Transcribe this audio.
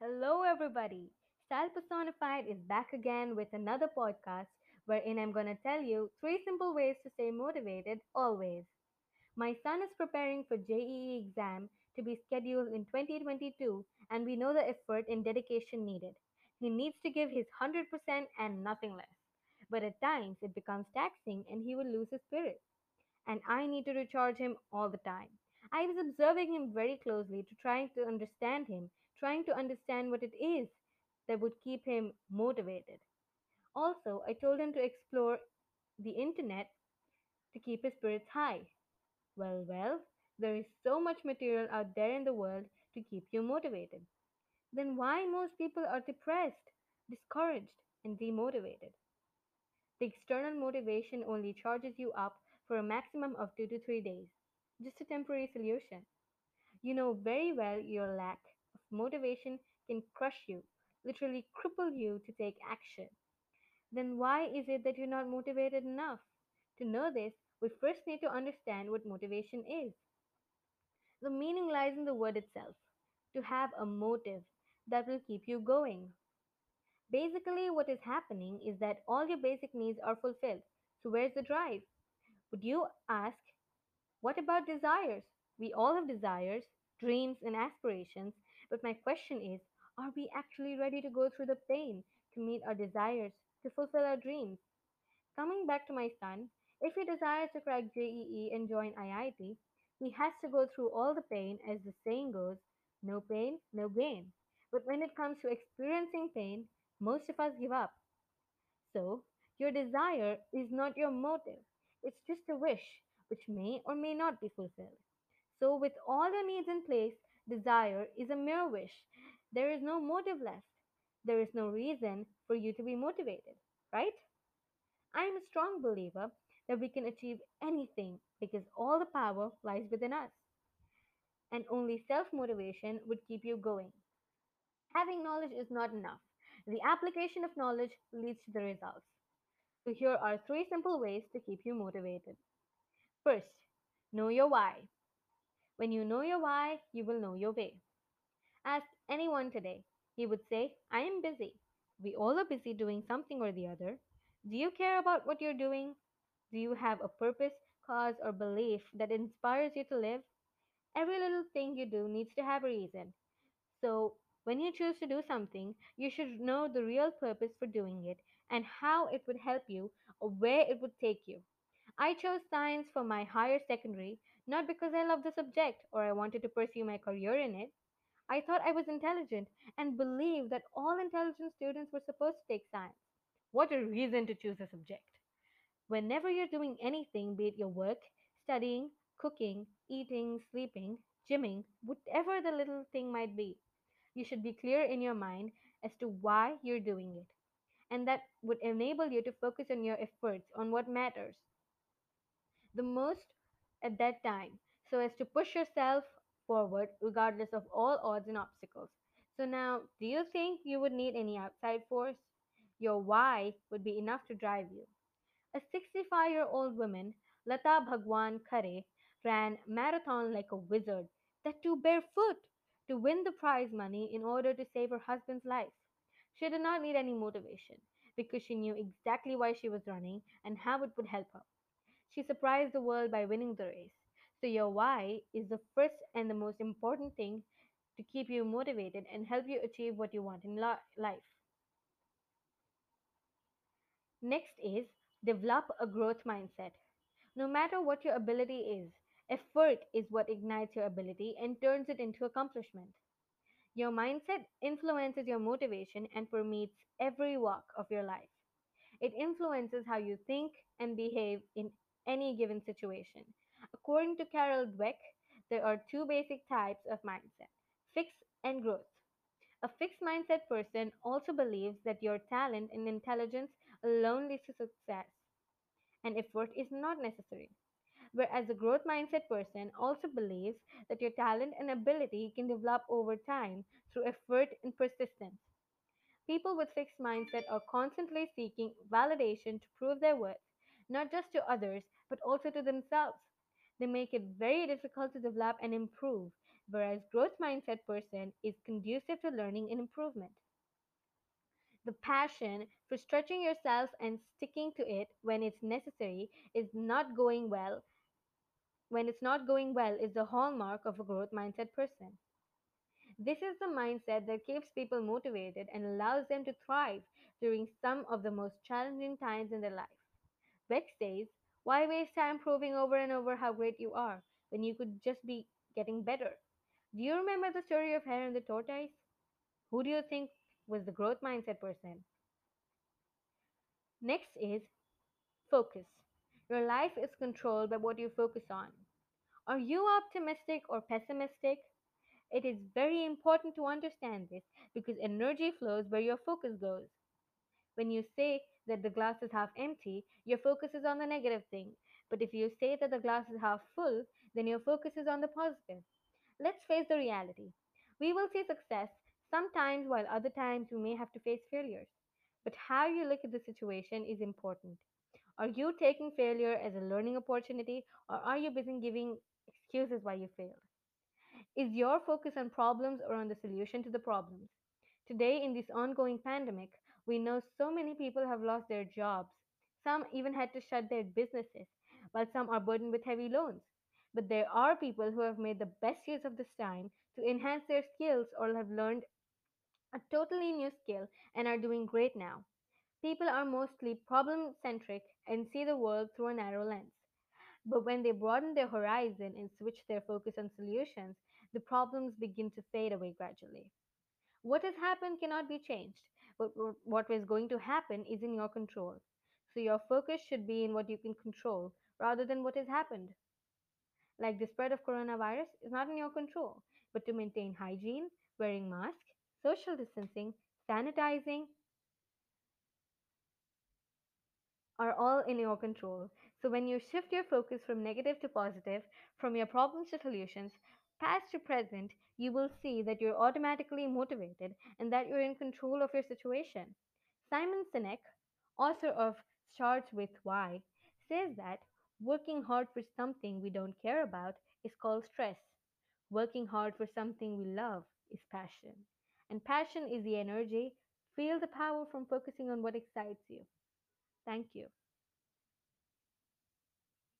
Hello, everybody. Style Personified is back again with another podcast wherein I'm going to tell you three simple ways to stay motivated always. My son is preparing for JEE exam to be scheduled in 2022 and we know the effort and dedication needed. He needs to give his 100% and nothing less. But at times it becomes taxing and he will lose his spirit and I need to recharge him all the time. I was observing him very closely to trying to understand him, trying to understand what it is that would keep him motivated. Also, I told him to explore the internet to keep his spirits high. Well, well, there is so much material out there in the world to keep you motivated. Then why most people are depressed, discouraged, and demotivated? The external motivation only charges you up for a maximum of two to three days. Just a temporary solution. You know very well your lack of motivation can crush you, literally cripple you to take action. Then why is it that you're not motivated enough? To know this, we first need to understand what motivation is. The meaning lies in the word itself to have a motive that will keep you going. Basically, what is happening is that all your basic needs are fulfilled. So, where's the drive? Would you ask, what about desires? We all have desires, dreams, and aspirations, but my question is, are we actually ready to go through the pain to meet our desires, to fulfill our dreams? Coming back to my son, if he desires to crack JEE and join IIT, he has to go through all the pain, as the saying goes no pain, no gain. But when it comes to experiencing pain, most of us give up. So, your desire is not your motive, it's just a wish which may or may not be fulfilled. So, with all your needs in place, desire is a mere wish. There is no motive left. There is no reason for you to be motivated, right? I am a strong believer that we can achieve anything because all the power lies within us, and only self motivation would keep you going. Having knowledge is not enough. The application of knowledge leads to the results. So, here are three simple ways to keep you motivated. First, know your why. When you know your why, you will know your way. Ask anyone today, he would say, I am busy. We all are busy doing something or the other. Do you care about what you're doing? Do you have a purpose, cause, or belief that inspires you to live? Every little thing you do needs to have a reason. So, when you choose to do something, you should know the real purpose for doing it and how it would help you or where it would take you. I chose science for my higher secondary not because I loved the subject or I wanted to pursue my career in it. I thought I was intelligent and believed that all intelligent students were supposed to take science. What a reason to choose a subject! Whenever you're doing anything, be it your work, studying, cooking, eating, sleeping, gymming, whatever the little thing might be, you should be clear in your mind as to why you're doing it. And that would enable you to focus on your efforts on what matters the most at that time so as to push yourself forward regardless of all odds and obstacles. So, now, do you think you would need any outside force? Your why would be enough to drive you. A 65 year old woman, Lata Bhagwan Kare, ran marathon like a wizard, that too barefoot, to win the prize money in order to save her husband's life. She did not need any motivation because she knew exactly why she was running and how it would help her. She surprised the world by winning the race. So, your why is the first and the most important thing to keep you motivated and help you achieve what you want in li- life. Next is develop a growth mindset. No matter what your ability is, effort is what ignites your ability and turns it into accomplishment. Your mindset influences your motivation and permeates every walk of your life. It influences how you think and behave in any given situation. According to Carol Dweck, there are two basic types of mindset fixed and growth. A fixed mindset person also believes that your talent and intelligence alone leads to success, and effort is not necessary. Whereas a growth mindset person also believes that your talent and ability can develop over time through effort and persistence. People with fixed mindset are constantly seeking validation to prove their worth, not just to others, but also to themselves. They make it very difficult to develop and improve. whereas growth mindset person is conducive to learning and improvement. The passion for stretching yourself and sticking to it when it's necessary is not going well when it's not going well is the hallmark of a growth mindset person. This is the mindset that keeps people motivated and allows them to thrive during some of the most challenging times in their life. Dweck says, Why waste time proving over and over how great you are when you could just be getting better? Do you remember the story of Hare and the Tortoise? Who do you think was the growth mindset person? Next is focus. Your life is controlled by what you focus on. Are you optimistic or pessimistic? It is very important to understand this because energy flows where your focus goes. When you say that the glass is half empty, your focus is on the negative thing. But if you say that the glass is half full, then your focus is on the positive. Let's face the reality. We will see success sometimes, while other times we may have to face failures. But how you look at the situation is important. Are you taking failure as a learning opportunity, or are you busy giving excuses why you failed? Is your focus on problems or on the solution to the problems? Today, in this ongoing pandemic, we know so many people have lost their jobs. Some even had to shut their businesses, while some are burdened with heavy loans. But there are people who have made the best use of this time to enhance their skills or have learned a totally new skill and are doing great now. People are mostly problem centric and see the world through a narrow lens. But when they broaden their horizon and switch their focus on solutions, the problems begin to fade away gradually. What has happened cannot be changed, but what is going to happen is in your control. So your focus should be in what you can control rather than what has happened. Like the spread of coronavirus is not in your control, but to maintain hygiene, wearing masks, social distancing, sanitizing, are all in your control. So when you shift your focus from negative to positive, from your problems to solutions, past to present, you will see that you're automatically motivated and that you're in control of your situation. Simon Sinek, author of Starts with Why, says that working hard for something we don't care about is called stress. Working hard for something we love is passion. And passion is the energy. Feel the power from focusing on what excites you. Thank you.